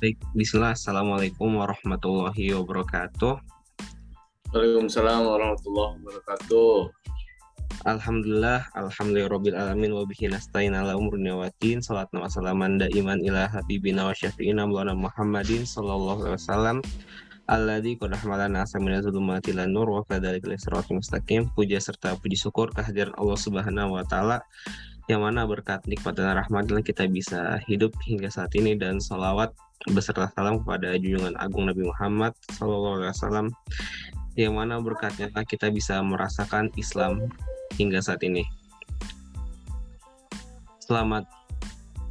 Baik, bismillah. Assalamualaikum warahmatullahi wabarakatuh. Waalaikumsalam warahmatullahi wabarakatuh. Alhamdulillah, alhamdulillahirabbil alamin wa bihi nasta'in ala umurina wa din. Salat wa salaman daiman ila habibina wa syafi'ina maulana Muhammadin sallallahu alaihi wasallam. Alladzi qad hamalana asamina zulumati lan nur wa kadzalika siratal mustaqim. Puja serta puji syukur kehadiran Allah Subhanahu wa taala yang mana berkat nikmat dan rahmat kita bisa hidup hingga saat ini dan salawat beserta salam kepada junjungan agung Nabi Muhammad Sallallahu Alaihi Wasallam yang mana berkatnya kita bisa merasakan Islam hingga saat ini. Selamat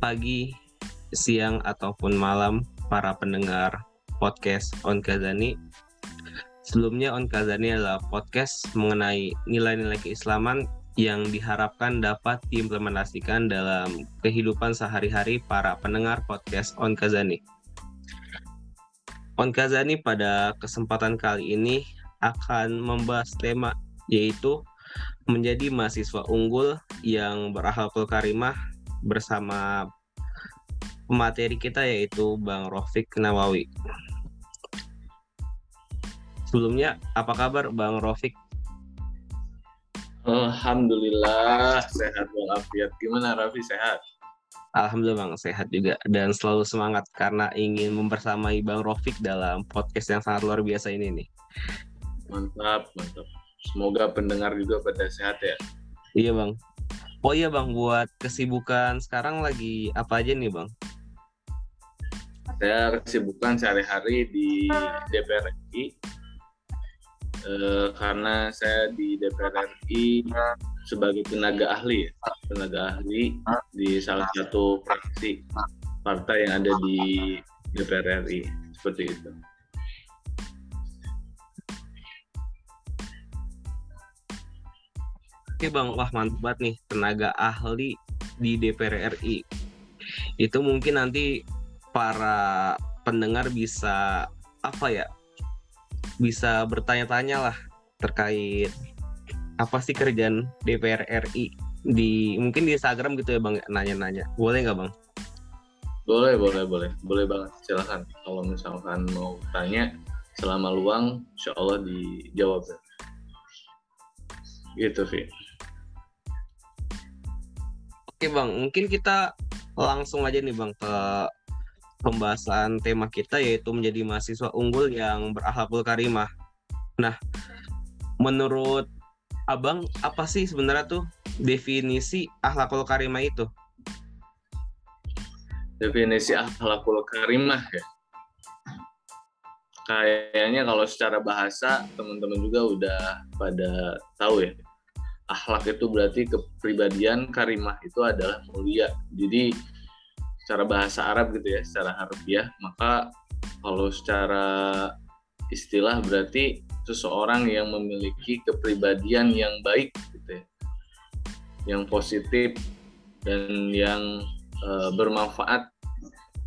pagi, siang ataupun malam para pendengar podcast On Kazani. Sebelumnya On Kazani adalah podcast mengenai nilai-nilai keislaman yang diharapkan dapat diimplementasikan dalam kehidupan sehari-hari para pendengar podcast On Kazani. On Kazani pada kesempatan kali ini akan membahas tema yaitu menjadi mahasiswa unggul yang berakhlakul karimah bersama pemateri kita yaitu Bang Rofik Nawawi. Sebelumnya, apa kabar Bang Rofik? Alhamdulillah sehat walafiat. Gimana Raffi sehat? Alhamdulillah Bang sehat juga dan selalu semangat karena ingin membersamai Bang Rofik dalam podcast yang sangat luar biasa ini nih. Mantap, mantap. Semoga pendengar juga pada sehat ya. Iya Bang. Oh iya Bang, buat kesibukan sekarang lagi apa aja nih Bang? Saya kesibukan sehari-hari di DPR RI eh, karena saya di DPR RI sebagai tenaga ahli ya, tenaga ahli di salah satu fraksi partai yang ada di DPR RI seperti itu. Oke bang, wah mantap banget nih tenaga ahli di DPR RI. Itu mungkin nanti para pendengar bisa apa ya bisa bertanya-tanya lah terkait apa sih kerjaan DPR RI di mungkin di Instagram gitu ya bang nanya-nanya. Boleh nggak bang? Boleh boleh boleh. Boleh banget silahkan kalau misalkan mau tanya selama luang insya Allah dijawab. Gitu Vi. Oke bang. Mungkin kita langsung aja nih bang ke pembahasan tema kita yaitu menjadi mahasiswa unggul yang berakhlakul karimah. Nah, menurut Abang apa sih sebenarnya tuh definisi akhlakul karimah itu? Definisi akhlakul karimah ya. Kayaknya kalau secara bahasa teman-teman juga udah pada tahu ya. Akhlak itu berarti kepribadian, karimah itu adalah mulia. Jadi secara bahasa Arab gitu ya, secara harfiah, maka kalau secara istilah berarti seseorang yang memiliki kepribadian yang baik gitu ya. Yang positif dan yang e, bermanfaat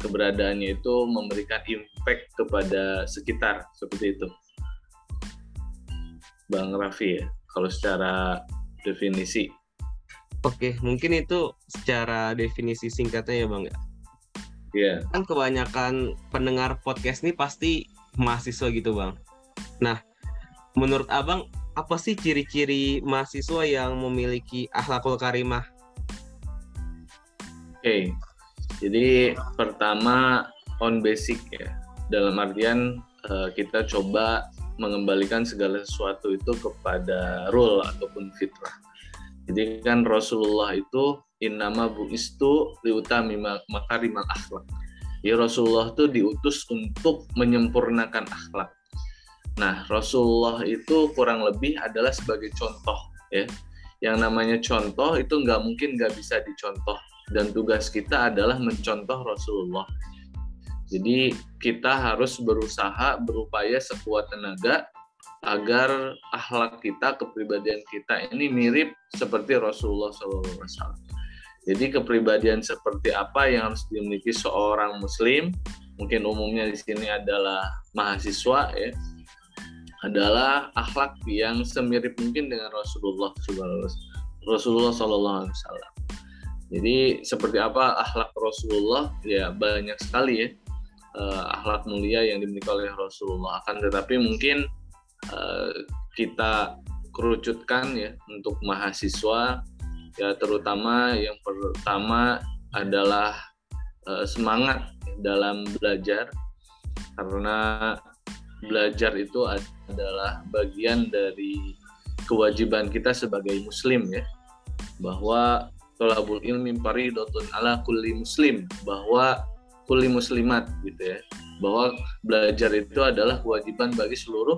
keberadaannya itu memberikan impact kepada sekitar seperti itu. Bang Raffi ya, kalau secara definisi. Oke, mungkin itu secara definisi singkatnya ya Bang ya. Iya. Kan kebanyakan pendengar podcast ini pasti mahasiswa gitu Bang. Nah, menurut Abang apa sih ciri-ciri mahasiswa yang memiliki akhlakul karimah? Oke. Okay. Jadi pertama on basic ya. Dalam artian uh, kita coba mengembalikan segala sesuatu itu kepada rule ataupun fitrah. Jadi kan Rasulullah itu innama bu'istu liutami makarimal akhlak. Ya Rasulullah itu diutus untuk menyempurnakan akhlak. Nah, Rasulullah itu kurang lebih adalah sebagai contoh ya. Yang namanya contoh itu nggak mungkin nggak bisa dicontoh dan tugas kita adalah mencontoh Rasulullah. Jadi kita harus berusaha berupaya sekuat tenaga agar akhlak kita, kepribadian kita ini mirip seperti Rasulullah SAW. Jadi kepribadian seperti apa yang harus dimiliki seorang Muslim, mungkin umumnya di sini adalah mahasiswa ya, adalah akhlak yang semirip mungkin dengan Rasulullah Rasulullah Sallallahu Alaihi Wasallam. Jadi seperti apa akhlak Rasulullah ya banyak sekali ya. uh, akhlak mulia yang dimiliki oleh Rasulullah akan tetapi mungkin uh, kita kerucutkan ya untuk mahasiswa. Ya terutama yang pertama adalah uh, semangat dalam belajar. Karena belajar itu adalah bagian dari kewajiban kita sebagai muslim ya. Bahwa tolabul ilmi paridotun ala kulli muslim. Bahwa kulli muslimat gitu ya. Bahwa belajar itu adalah kewajiban bagi seluruh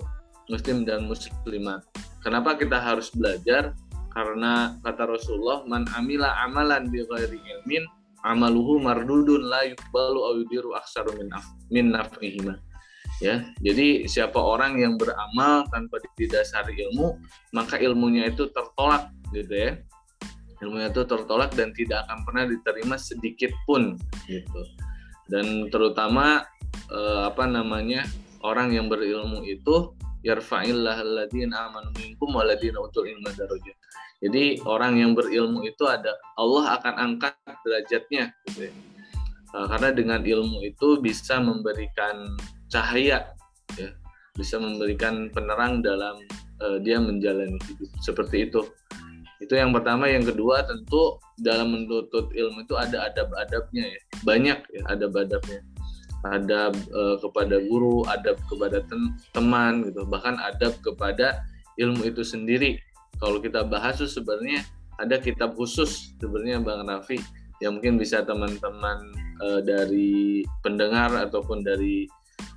muslim dan muslimat kenapa kita harus belajar? Karena kata Rasulullah man amila amalan bi ghairi ilmin amaluhu mardudun la yuqbalu aw yudiru aksaru min af, min naf'ihima. Ya jadi siapa orang yang beramal tanpa didasari ilmu maka ilmunya itu tertolak gitu ya. Ilmunya itu tertolak dan tidak akan pernah diterima sedikit pun gitu. Dan terutama eh, apa namanya orang yang berilmu itu yarfa'illah alladziina amanu minkum utul ilma darajat jadi orang yang berilmu itu ada Allah akan angkat derajatnya gitu ya. Uh, karena dengan ilmu itu bisa memberikan cahaya ya, bisa memberikan penerang dalam uh, dia menjalani hidup seperti itu. Itu yang pertama, yang kedua tentu dalam menuntut ilmu itu ada adab-adabnya ya. Banyak ya adab-adabnya. Adab uh, kepada guru, adab kepada teman gitu, bahkan adab kepada ilmu itu sendiri kalau kita bahas tuh sebenarnya ada kitab khusus sebenarnya Bang Raffi yang mungkin bisa teman-teman uh, dari pendengar ataupun dari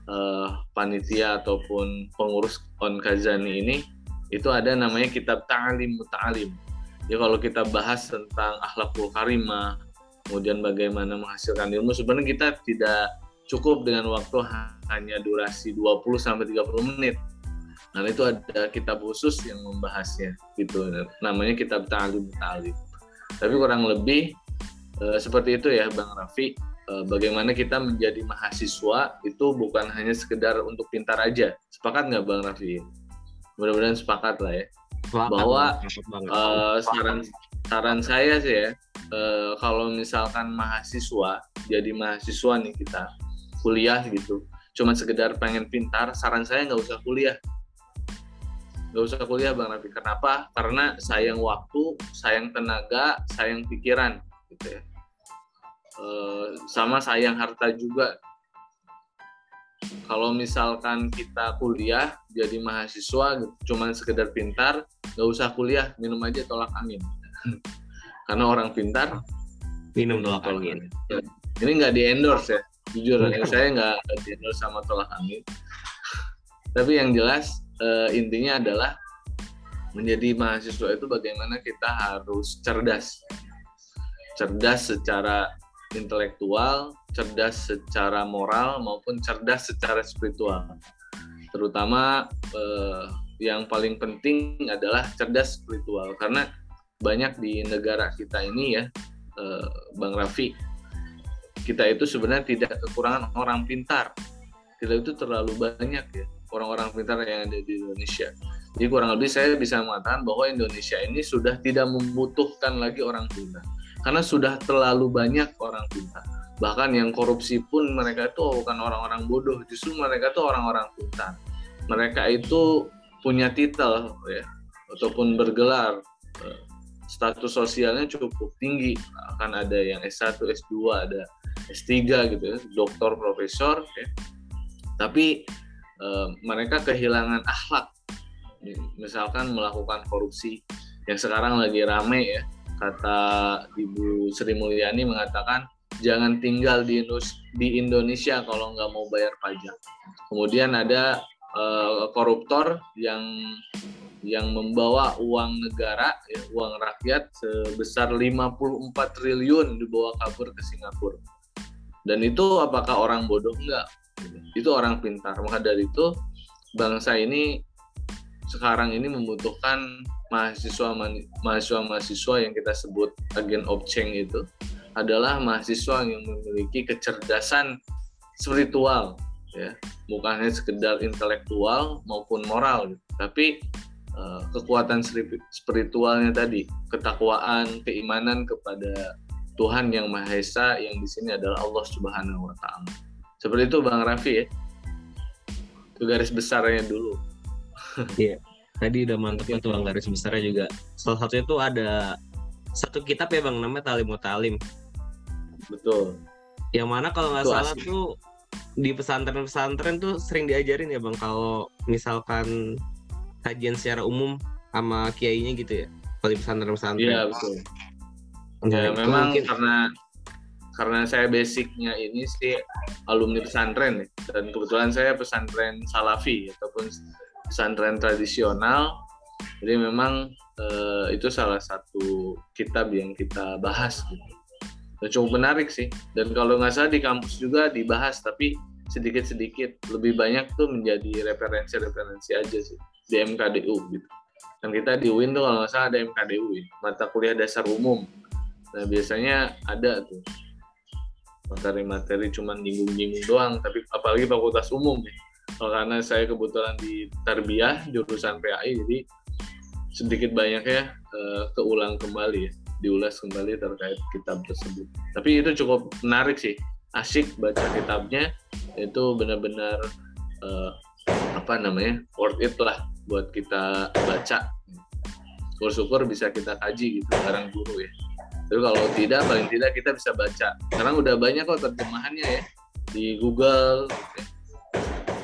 uh, panitia ataupun pengurus on Kazani ini itu ada namanya kitab Ta'alim Muta'alim. Ya kalau kita bahas tentang akhlakul karimah, kemudian bagaimana menghasilkan ilmu, sebenarnya kita tidak cukup dengan waktu hanya durasi 20 sampai 30 menit Nah itu ada kitab khusus yang membahasnya gitu. Namanya kitab Ta'alim Ta'alim. Tapi kurang lebih e, seperti itu ya Bang Raffi. E, bagaimana kita menjadi mahasiswa itu bukan hanya sekedar untuk pintar aja. Sepakat nggak Bang Raffi? Mudah-mudahan sepakat lah ya. Sepakat, Bahwa e, saran saran saya sih ya, e, kalau misalkan mahasiswa jadi mahasiswa nih kita kuliah gitu, cuma sekedar pengen pintar, saran saya nggak usah kuliah. Nggak usah kuliah bang Rafi. Kenapa? Karena sayang waktu sayang tenaga sayang pikiran gitu ya. E, sama sayang harta juga. Kalau misalkan kita kuliah jadi mahasiswa cuman sekedar pintar nggak usah kuliah minum aja tolak angin. Karena orang pintar minum tolak angin. ini nggak di endorse ya jujur ya. saya nggak endorse sama tolak angin. Tapi yang jelas uh, intinya adalah menjadi mahasiswa itu bagaimana kita harus cerdas. Cerdas secara intelektual cerdas secara moral maupun cerdas secara spiritual. Terutama eh, yang paling penting adalah cerdas spiritual. Karena banyak di negara kita ini ya eh, Bang Raffi kita itu sebenarnya tidak kekurangan orang pintar kita itu terlalu banyak ya orang-orang pintar yang ada di Indonesia. Jadi kurang lebih saya bisa mengatakan bahwa Indonesia ini sudah tidak membutuhkan lagi orang pintar. Karena sudah terlalu banyak orang pintar. Bahkan yang korupsi pun mereka itu bukan orang-orang bodoh, justru mereka itu orang-orang pintar. Mereka itu punya titel ya ataupun bergelar eh, status sosialnya cukup tinggi akan ada yang S1, S2, ada S3 gitu ya, doktor, profesor ya. Tapi uh, mereka kehilangan akhlak. Misalkan melakukan korupsi yang sekarang lagi rame ya kata Ibu Sri Mulyani mengatakan jangan tinggal di di Indonesia kalau nggak mau bayar pajak. Kemudian ada uh, koruptor yang yang membawa uang negara ya, uang rakyat sebesar 54 triliun dibawa kabur ke Singapura dan itu apakah orang bodoh? Enggak. Itu orang pintar. Maka dari itu bangsa ini sekarang ini membutuhkan mahasiswa mahasiswa mahasiswa yang kita sebut agen of change itu adalah mahasiswa yang memiliki kecerdasan spiritual ya. Bukan hanya sekedar intelektual maupun moral. Tapi uh, kekuatan spiritualnya tadi ketakwaan keimanan kepada Tuhan yang Maha Esa yang di sini adalah Allah Subhanahu wa taala. Seperti itu bang Raffi ya? Itu garis besarnya dulu. Iya. Tadi udah mantep tuh bang garis besarnya juga. Salah satunya tuh ada satu kitab ya bang namanya Talim Talim. Betul. Yang mana kalau nggak salah asli. tuh di pesantren-pesantren tuh sering diajarin ya bang kalau misalkan kajian secara umum sama kiainya gitu ya kalau di pesantren-pesantren. Iya betul ya memang mungkin... karena karena saya basicnya ini sih alumni pesantren ya dan kebetulan saya pesantren salafi ataupun pesantren tradisional jadi memang uh, itu salah satu kitab yang kita bahas gitu. Dan cukup menarik sih. Dan kalau nggak salah di kampus juga dibahas, tapi sedikit-sedikit lebih banyak tuh menjadi referensi-referensi aja sih di MKDU gitu. Dan kita di UIN tuh kalau nggak salah ada MKDU ya, mata kuliah dasar umum. Nah biasanya ada tuh. Materi-materi cuman nyinggung-nyinggung doang, tapi apalagi fakultas umum ya. karena saya kebetulan di Tarbiyah jurusan PAI, jadi sedikit banyak ya uh, keulang kembali ya. Diulas kembali terkait kitab tersebut. Tapi itu cukup menarik sih. Asik baca kitabnya itu benar-benar uh, apa namanya worth it lah buat kita baca. Syukur-syukur bisa kita kaji gitu bareng guru ya tapi kalau tidak paling tidak kita bisa baca. Sekarang udah banyak kok terjemahannya ya. Di Google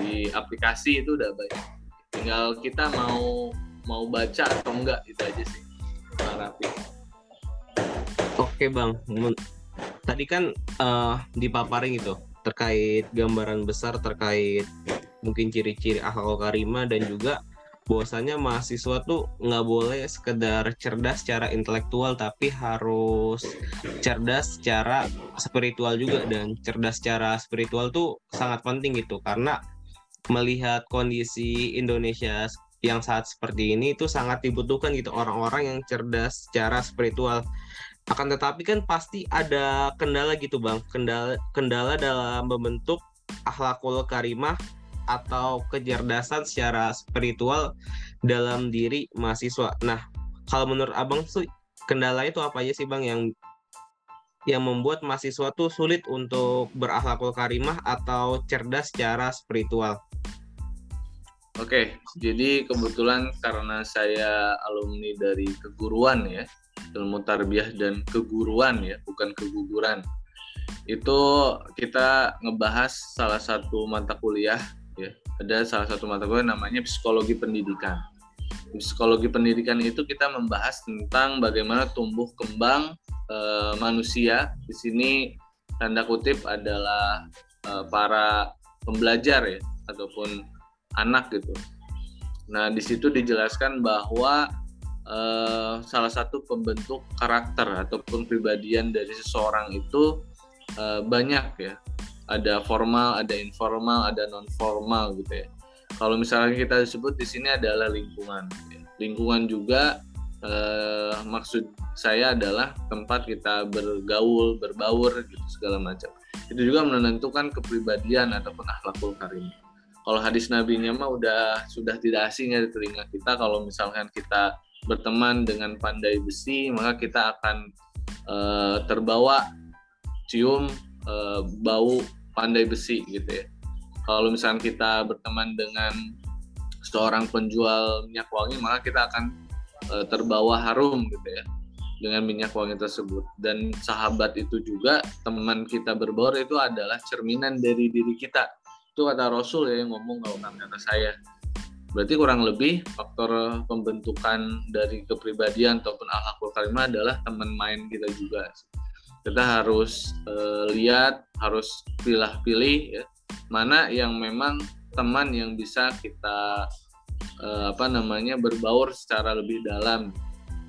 di aplikasi itu udah banyak. Tinggal kita mau mau baca atau enggak itu aja sih. Rafi. Oke Bang, tadi kan uh, dipaparin gitu terkait gambaran besar terkait mungkin ciri-ciri akhlak karimah dan juga bahwasanya mahasiswa tuh nggak boleh sekedar cerdas secara intelektual tapi harus cerdas secara spiritual juga. Dan cerdas secara spiritual tuh sangat penting gitu. Karena melihat kondisi Indonesia yang saat seperti ini itu sangat dibutuhkan gitu orang-orang yang cerdas secara spiritual. Akan tetapi kan pasti ada kendala gitu bang, kendala kendala dalam membentuk akhlakul karimah atau kecerdasan secara spiritual dalam diri mahasiswa. Nah, kalau menurut abang tuh kendala itu apa aja sih bang yang yang membuat mahasiswa tuh sulit untuk berakhlakul karimah atau cerdas secara spiritual? Oke, jadi kebetulan karena saya alumni dari keguruan ya, ilmu tarbiyah dan keguruan ya, bukan keguguran. Itu kita ngebahas salah satu mata kuliah ya, ada salah satu mata kuliah namanya psikologi pendidikan. Psikologi pendidikan itu kita membahas tentang bagaimana tumbuh kembang e, manusia. Di sini tanda kutip adalah e, para pembelajar ya ataupun anak gitu. Nah, di situ dijelaskan bahwa uh, salah satu pembentuk karakter ataupun pribadian dari seseorang itu uh, banyak ya. Ada formal, ada informal, ada non formal gitu ya. Kalau misalnya kita sebut di sini adalah lingkungan. Ya. Lingkungan juga uh, maksud saya adalah tempat kita bergaul, berbaur gitu segala macam. Itu juga menentukan kepribadian ataupun akhlakul karim kalau hadis nabinya mah udah sudah tidak asing ya di telinga kita kalau misalkan kita berteman dengan pandai besi maka kita akan uh, terbawa cium uh, bau pandai besi gitu ya. Kalau misalkan kita berteman dengan seorang penjual minyak wangi maka kita akan uh, terbawa harum gitu ya dengan minyak wangi tersebut. Dan sahabat itu juga teman kita berbaur itu adalah cerminan dari diri kita. Itu kata Rasul ya yang ngomong kalau kata saya. Berarti kurang lebih faktor pembentukan dari kepribadian ataupun akhlakul karimah adalah teman main kita juga kita harus uh, lihat harus pilih-pilih ya. Mana yang memang teman yang bisa kita uh, apa namanya berbaur secara lebih dalam.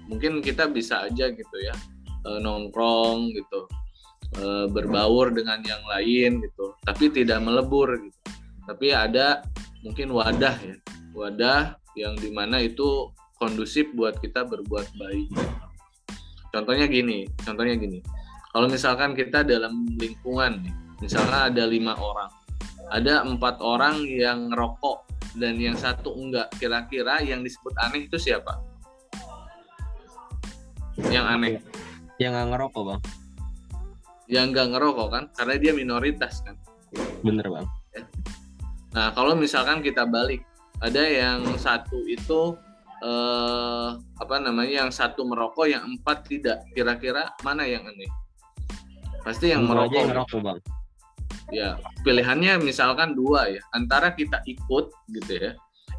Mungkin kita bisa aja gitu ya uh, nongkrong gitu e, berbaur dengan yang lain gitu tapi tidak melebur gitu. Tapi ada mungkin wadah ya wadah yang di mana itu kondusif buat kita berbuat baik. Contohnya gini contohnya gini kalau misalkan kita dalam lingkungan misalnya ada lima orang ada empat orang yang ngerokok dan yang satu enggak kira-kira yang disebut aneh itu siapa? Yang aneh. Yang nggak ngerokok bang. Yang nggak ngerokok kan? Karena dia minoritas kan? Bener bang. Nah kalau misalkan kita balik ada yang satu itu eh, apa namanya yang satu merokok yang empat tidak. Kira-kira mana yang aneh pasti yang merokok yang ngerokok bang. Ya pilihannya misalkan dua ya. Antara kita ikut gitu ya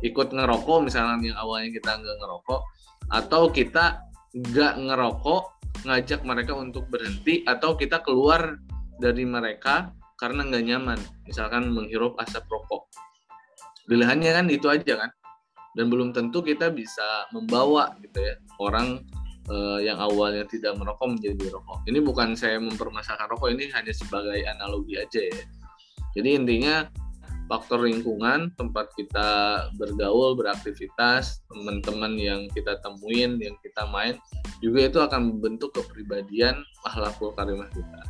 ikut ngerokok misalkan yang awalnya kita nggak ngerokok atau kita nggak ngerokok ngajak mereka untuk berhenti atau kita keluar dari mereka karena nggak nyaman. Misalkan menghirup asap rokok. Pilihannya kan itu aja kan. Dan belum tentu kita bisa membawa gitu ya orang eh, yang awalnya tidak merokok menjadi rokok. Ini bukan saya mempermasalahkan rokok ini hanya sebagai analogi aja ya. Jadi intinya faktor lingkungan tempat kita bergaul beraktivitas teman-teman yang kita temuin yang kita main juga itu akan membentuk kepribadian akhlakul karimah kita.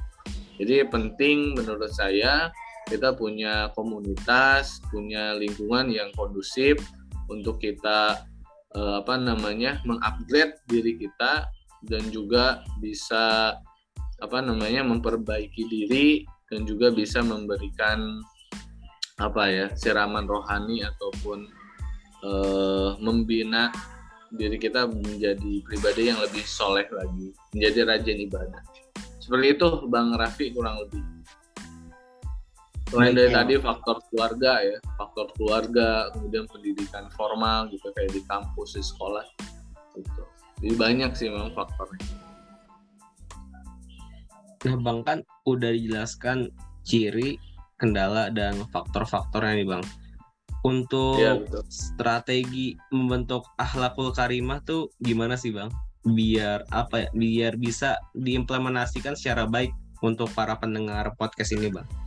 Jadi penting menurut saya kita punya komunitas punya lingkungan yang kondusif untuk kita eh, apa namanya mengupgrade diri kita dan juga bisa apa namanya memperbaiki diri dan juga bisa memberikan apa ya siraman rohani ataupun eh, membina diri kita menjadi pribadi yang lebih soleh lagi menjadi rajin ibadah. Seperti itu bang Raffi kurang lebih selain dari Baik, ya. tadi faktor keluarga ya faktor keluarga kemudian pendidikan formal gitu kayak di kampus di sekolah gitu. Jadi banyak sih memang faktornya. Nah bang kan udah dijelaskan ciri kendala dan faktor-faktornya nih bang. Untuk Iya, betul. strategi membentuk akhlakul karimah tuh gimana sih bang? Biar apa ya? Biar bisa diimplementasikan secara baik untuk para pendengar podcast ini bang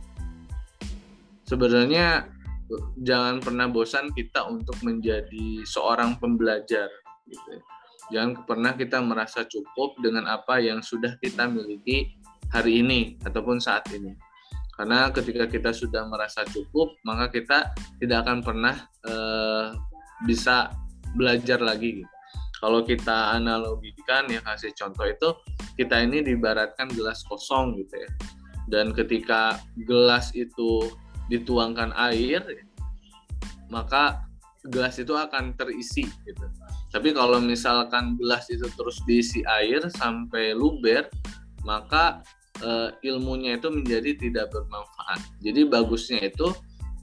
sebenarnya jangan pernah bosan kita untuk menjadi seorang pembelajar gitu. Jangan pernah kita merasa cukup dengan apa yang sudah kita miliki hari ini ataupun saat ini. Karena ketika kita sudah merasa cukup, maka kita tidak akan pernah eh, bisa belajar lagi. gitu. Kalau kita analogikan ya kasih contoh itu kita ini dibaratkan gelas kosong gitu ya. Dan ketika gelas itu dituangkan air maka gelas itu akan terisi gitu. Tapi kalau misalkan gelas itu terus diisi air sampai luber, maka eh, ilmunya itu menjadi tidak bermanfaat. Jadi bagusnya itu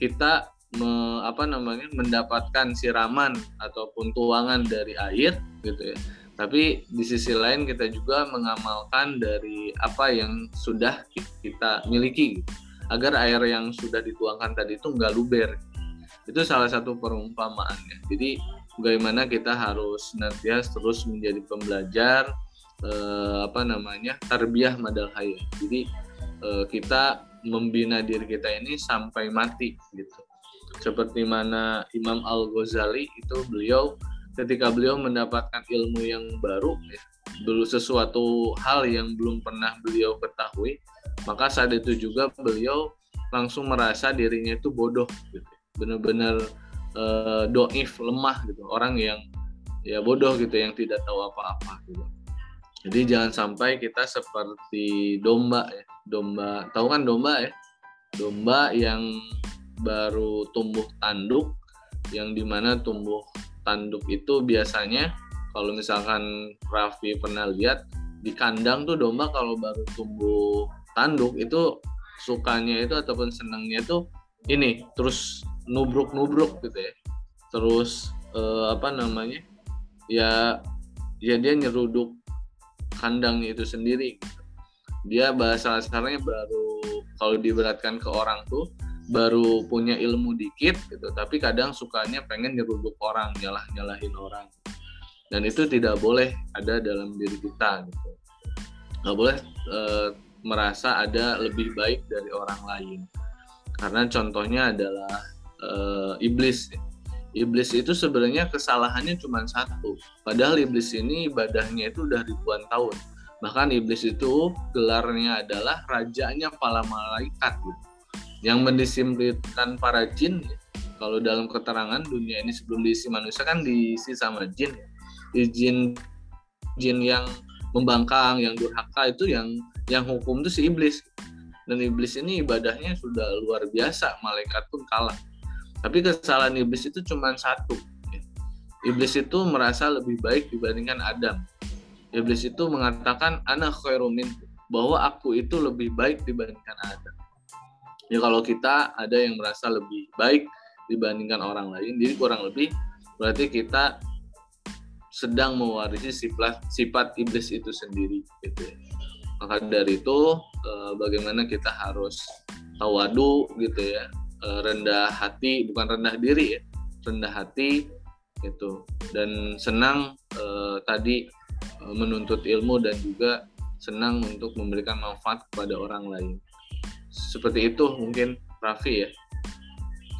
kita me- apa namanya mendapatkan siraman ataupun tuangan dari air gitu ya. Tapi di sisi lain kita juga mengamalkan dari apa yang sudah kita miliki gitu agar air yang sudah dituangkan tadi itu nggak luber. Itu salah satu perumpamaannya. Jadi bagaimana kita harus senantiasa terus menjadi pembelajar eh, apa namanya tarbiyah madal hayat. Jadi eh, kita membina diri kita ini sampai mati gitu. Seperti mana Imam Al Ghazali itu beliau ketika beliau mendapatkan ilmu yang baru ya, dulu sesuatu hal yang belum pernah beliau ketahui maka saat itu juga beliau langsung merasa dirinya itu bodoh gitu. Benar-benar eh, doif lemah gitu. Orang yang ya bodoh gitu yang tidak tahu apa-apa gitu. Jadi jangan sampai kita seperti domba ya. Domba tahu kan domba ya? Domba yang baru tumbuh tanduk yang di mana tumbuh tanduk itu biasanya kalau misalkan Raffi pernah lihat di kandang tuh domba kalau baru tumbuh tanduk itu sukanya itu ataupun senangnya itu ini terus nubruk-nubruk gitu ya terus eh, apa namanya ya ya dia nyeruduk kandangnya itu sendiri gitu. dia bahasa kasarnya baru kalau diberatkan ke orang tuh baru punya ilmu dikit gitu tapi kadang sukanya pengen nyeruduk orang nyalah nyalahin orang dan itu tidak boleh ada dalam diri kita gitu nggak boleh eh, merasa ada lebih baik dari orang lain karena contohnya adalah eh, iblis iblis itu sebenarnya kesalahannya cuma satu padahal iblis ini ibadahnya itu udah ribuan tahun bahkan iblis itu gelarnya adalah rajanya para malaikat gitu. yang mendisiplinkan para jin ya. kalau dalam keterangan dunia ini sebelum diisi manusia kan diisi sama jin ya. Di jin jin yang membangkang yang durhaka itu yang yang hukum itu si iblis. Dan iblis ini ibadahnya sudah luar biasa malaikat pun kalah. Tapi kesalahan iblis itu cuma satu. Iblis itu merasa lebih baik dibandingkan Adam. Iblis itu mengatakan anak khairumin bahwa aku itu lebih baik dibandingkan Adam. Ya kalau kita ada yang merasa lebih baik dibandingkan orang lain jadi kurang lebih berarti kita sedang mewarisi sifat sifat iblis itu sendiri gitu ya. maka dari itu eh, bagaimana kita harus tawadu gitu ya. Eh, rendah hati bukan rendah diri ya rendah hati gitu. Dan senang eh, tadi menuntut ilmu dan juga senang untuk memberikan manfaat kepada orang lain. Seperti itu mungkin Raffi ya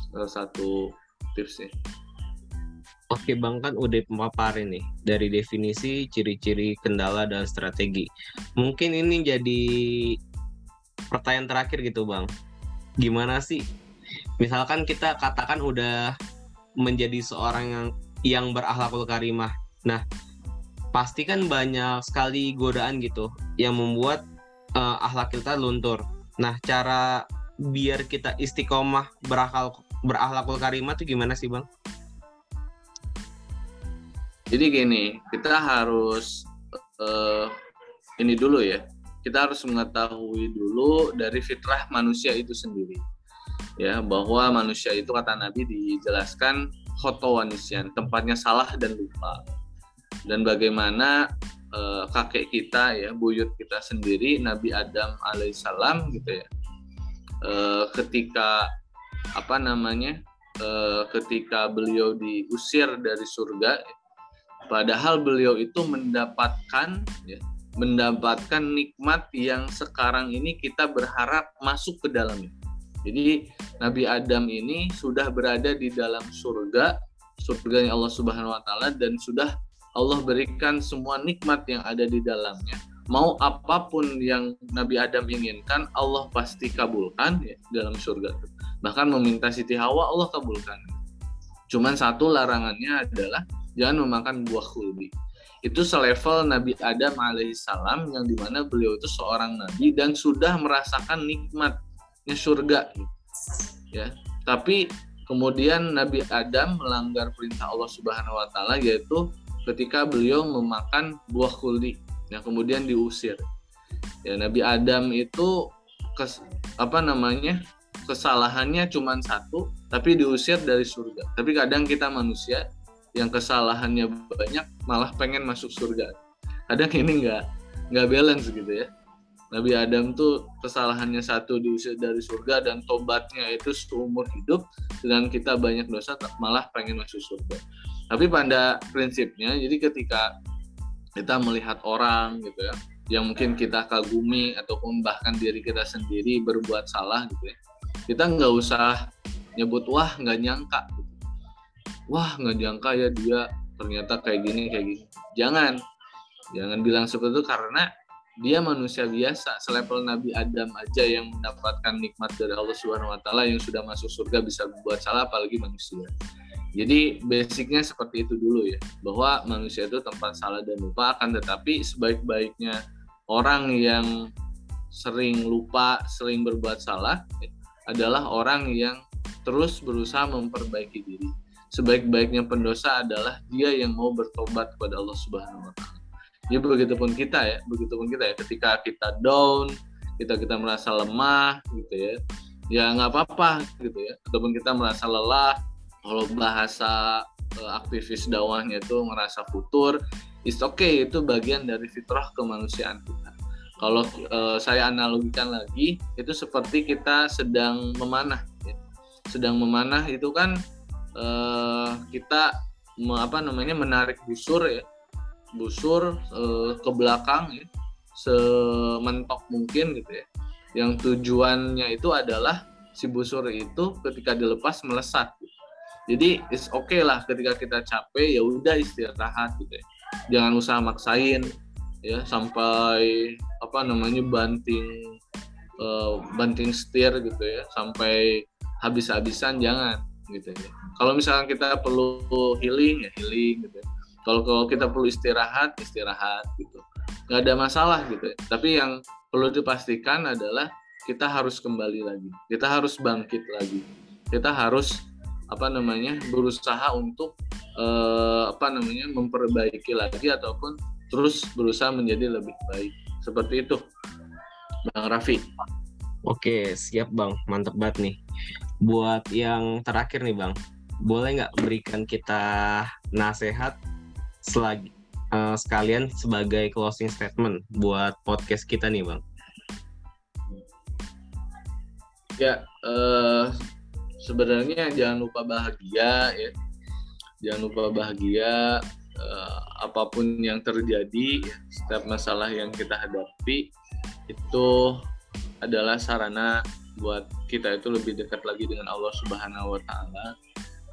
salah satu tipsnya Oke Bang kan udah pemaparin nih dari definisi, ciri-ciri, kendala dan strategi. Mungkin ini jadi pertanyaan terakhir gitu Bang. Gimana sih? Misalkan kita katakan udah menjadi seorang yang yang berakhlakul karimah. Nah, pasti kan banyak sekali godaan gitu yang membuat uh, akhlak kita luntur. Nah, cara biar kita istiqomah berakal berakhlakul karimah tuh gimana sih, Bang? Jadi gini, kita harus uh, ini dulu ya. Kita harus mengetahui dulu dari fitrah manusia itu sendiri. Ya, bahwa manusia itu kata Nabi dijelaskan khotowanisian, tempatnya salah dan lupa. Dan bagaimana uh, kakek kita ya, buyut kita sendiri Nabi Adam alaihissalam gitu ya. Uh, ketika apa namanya? Ketika beliau diusir dari surga Padahal beliau itu mendapatkan ya, mendapatkan nikmat yang sekarang ini kita berharap masuk ke dalamnya. Jadi Nabi Adam ini sudah berada di dalam surga, yang Allah Subhanahu wa taala dan sudah Allah berikan semua nikmat yang ada di dalamnya. Mau apa pun yang Nabi Adam inginkan, Allah pasti kabulkan ya, dalam surga. Bahkan meminta Siti Hawa, Allah kabulkan. Cuman satu larangannya adalah jangan memakan buah khuldi itu selevel Nabi Adam alaihissalam yang di mana beliau itu seorang nabi dan sudah merasakan nikmatnya surga. Ya tapi kemudian Nabi Adam melanggar perintah Allah Subhanahu Wa Taala yaitu ketika beliau memakan buah khuldi yang kemudian diusir. Ya Nabi Adam itu kes, apa namanya kesalahannya cuma satu tapi diusir dari surga. Tapi kadang kita manusia yang kesalahannya banyak malah pengen masuk surga. Kadang ini nggak nggak balance gitu ya. Nabi Adam tuh kesalahannya satu diusir dari surga dan tobatnya itu seumur hidup. Dengan kita banyak dosa malah pengen masuk surga. Tapi pada prinsipnya jadi ketika kita melihat orang gitu ya yang mungkin kita kagumi ataupun bahkan diri kita sendiri berbuat salah gitu ya kita nggak usah nyebut wah nggak nyangka. gitu wah nggak jangka ya dia ternyata kayak gini kayak gini. Jangan. Jangan bilang seperti itu karena dia manusia biasa. Selevel Nabi Adam aja yang mendapatkan nikmat dari Allah Subhanahu Wa Taala yang sudah masuk surga bisa membuat salah apalagi manusia. Jadi basicnya seperti itu dulu ya bahwa manusia itu tempat salah dan lupa akan tetapi sebaik-baiknya orang yang sering lupa sering berbuat salah adalah orang yang terus berusaha memperbaiki diri sebaik-baiknya pendosa adalah dia yang mau bertobat kepada Allah Subhanahu wa taala. Ya begitupun kita ya, begitupun kita ya ketika kita down, kita kita merasa lemah gitu ya. Ya nggak apa-apa gitu ya. Ataupun kita merasa lelah, kalau bahasa uh, aktivis dakwahnya itu merasa futur, it's okay itu bagian dari fitrah kemanusiaan kita. Kalau uh, saya analogikan lagi, itu seperti kita sedang memanah. Ya. Sedang memanah itu kan uh, kita me, apa namanya menarik busur ya. Busur uh, ke belakang ya. Sementok mungkin gitu ya. Yang tujuannya itu adalah si busur itu ketika dilepas melesat. Jadi is oke okay lah ketika kita capek ya udah istirahat gitu ya. Jangan usah maksain ya sampai apa namanya banting uh, banting setir gitu ya. Sampai habis-habisan jangan gitu ya. Kalau misalnya kita perlu healing ya healing gitu. Ya. Kalau kalau kita perlu istirahat istirahat gitu. Nggak ada masalah gitu. Ya. Tapi yang perlu dipastikan adalah kita harus kembali lagi kita harus bangkit lagi kita harus apa namanya berusaha untuk uh, apa namanya memperbaiki lagi ataupun terus berusaha menjadi lebih baik seperti itu bang Raffi oke siap bang mantep banget nih buat yang terakhir nih bang. Boleh nggak berikan kita nasihat selagi uh, sekalian sebagai closing statement buat podcast kita nih bang? Ya uh, sebenarnya jangan lupa bahagia ya. Jangan lupa bahagia uh, apa pun yang terjadi setiap masalah yang kita hadapi itu adalah sarana buat kita itu lebih dekat lagi dengan Allah Subhanahu wa taala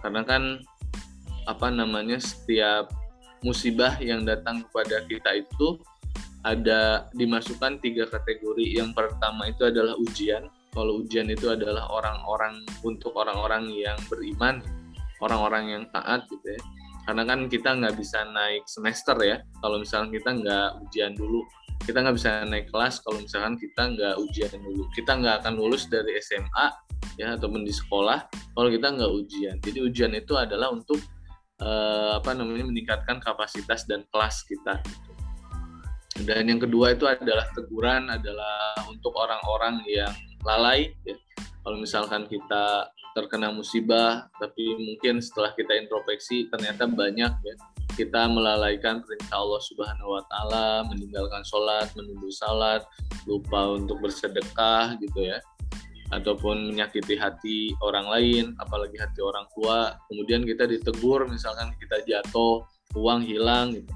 karena kan apa namanya setiap musibah yang datang kepada kita itu ada dimasukkan tiga kategori yang pertama itu adalah ujian kalau ujian itu adalah orang-orang untuk orang-orang yang beriman, orang-orang yang taat gitu ya. Karena kan kita nggak bisa naik semester ya, kalau misalnya kita nggak ujian dulu. Kita nggak bisa naik kelas kalau misalkan kita nggak ujian dulu. Kita nggak akan lulus dari SMA ya ataupun di sekolah kalau kita nggak ujian. Jadi ujian itu adalah untuk eh, apa namanya meningkatkan kapasitas dan kelas kita. Gitu. Dan yang kedua itu adalah teguran adalah untuk orang-orang yang lalai ya. kalau misalkan kita terkena musibah tapi mungkin setelah kita introspeksi ternyata banyak ya kita melalaikan perintah Allah Subhanahu wa taala, meninggalkan sholat, menunggu salat, lupa untuk bersedekah gitu ya. Ataupun menyakiti hati orang lain, apalagi hati orang tua. Kemudian kita ditegur misalkan kita jatuh, uang hilang gitu.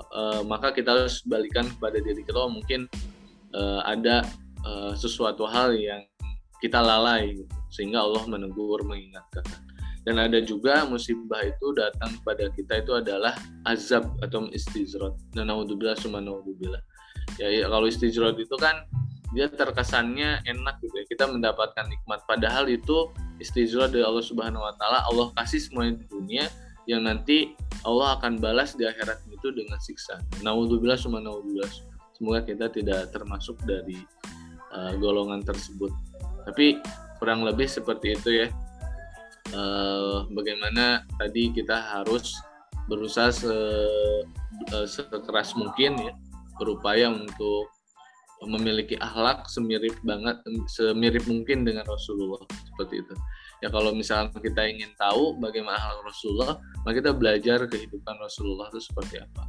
E, maka kita harus balikan kepada diri kita oh, mungkin e, ada uh, sesuatu hal yang kita lalai gitu. sehingga Allah menegur mengingatkan dan ada juga musibah itu datang kepada kita itu adalah azab atau istizrat dan naudzubillah summa naudzubillah ya, ya kalau istizrat itu kan dia terkesannya enak gitu ya kita mendapatkan nikmat padahal itu istizrat dari Allah Subhanahu wa taala Allah kasih semuanya di dunia yang nanti Allah akan balas di akhirat itu dengan siksa. Naudzubillah summa naudzubillah. Semoga kita tidak termasuk dari uh, golongan tersebut. Tapi kurang lebih seperti itu ya. Uh, bagaimana tadi kita harus berusaha se, uh, sekeras mungkin ya berupaya untuk memiliki akhlak semirip banget semirip mungkin dengan Rasulullah seperti itu. Ya kalau misalnya kita ingin tahu bagaimana akhlak Rasulullah maka kita belajar kehidupan Rasulullah itu seperti apa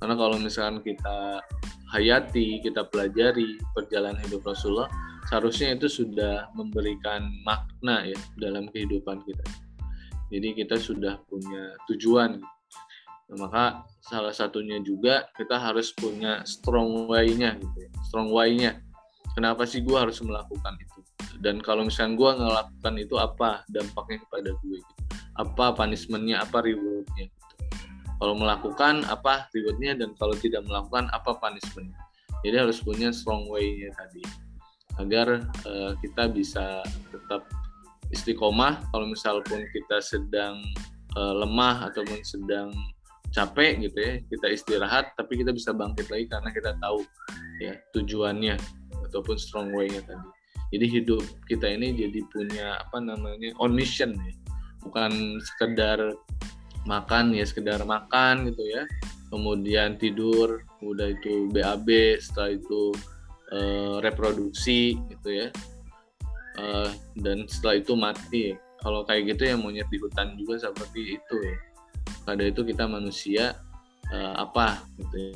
karena kalau misalkan kita hayati, kita pelajari perjalanan hidup Rasulullah, seharusnya itu sudah memberikan makna ya dalam kehidupan kita. Jadi kita sudah punya tujuan. Nah, maka salah satunya juga kita harus punya strong way-nya gitu ya. Strong way-nya. Kenapa sih gue harus melakukan itu? Dan kalau misalnya gue ngelakukan itu apa dampaknya kepada gue? Gitu. Apa punishment-nya, apa reward-nya? Kalau melakukan apa rewardnya dan kalau tidak melakukan apa punishmentnya? Jadi harus punya strong way-nya tadi. Agar uh, kita bisa tetap istiqomah. Kalau misalpun kita sedang uh, lemah ataupun sedang capek gitu ya kita istirahat tapi kita bisa bangkit lagi karena kita tahu ya tujuannya ataupun strong way-nya tadi. Jadi hidup kita ini jadi punya apa namanya on mission ya bukan sekedar makan ya sekedar makan gitu ya kemudian tidur udah itu BAB setelah itu e, reproduksi gitu ya e, dan setelah itu mati kalau kayak gitu ya monyet di hutan juga seperti itu ya pada itu kita manusia e, apa gitu ya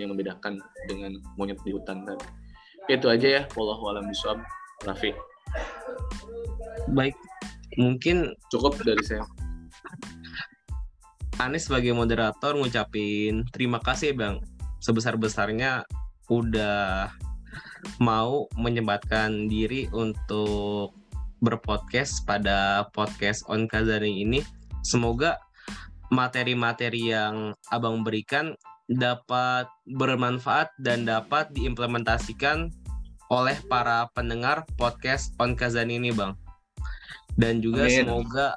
yang membedakan dengan monyet di hutan tadi. itu aja ya. Wallahu a'lam bishawab. Rafi. Baik, mungkin cukup dari saya. Anies sebagai moderator ngucapin terima kasih bang. Sebesar besarnya udah mau menyempatkan diri untuk berpodcast pada podcast on Kazani ini. Semoga materi-materi yang abang berikan dapat bermanfaat dan dapat diimplementasikan oleh para pendengar podcast on Kazani ini bang dan juga Amin. semoga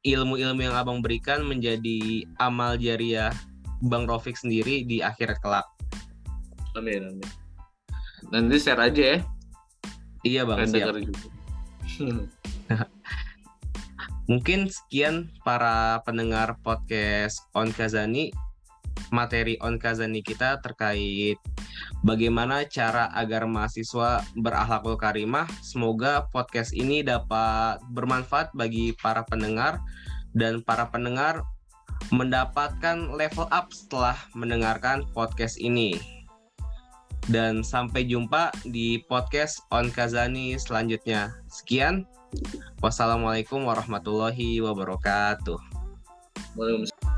ilmu-ilmu yang abang berikan menjadi amal jariah Bang Rofik sendiri di akhirat kelak. Amin, amin. Nanti share aja ya. Iya bang, siap. Mungkin sekian para pendengar podcast On Kazani materi On Kazani kita terkait bagaimana cara agar mahasiswa berakhlakul karimah. Semoga podcast ini dapat bermanfaat bagi para pendengar dan para pendengar mendapatkan level up setelah mendengarkan podcast ini. Dan sampai jumpa di podcast On Kazani selanjutnya. Sekian. Wassalamualaikum warahmatullahi wabarakatuh. Waalaikumsalam.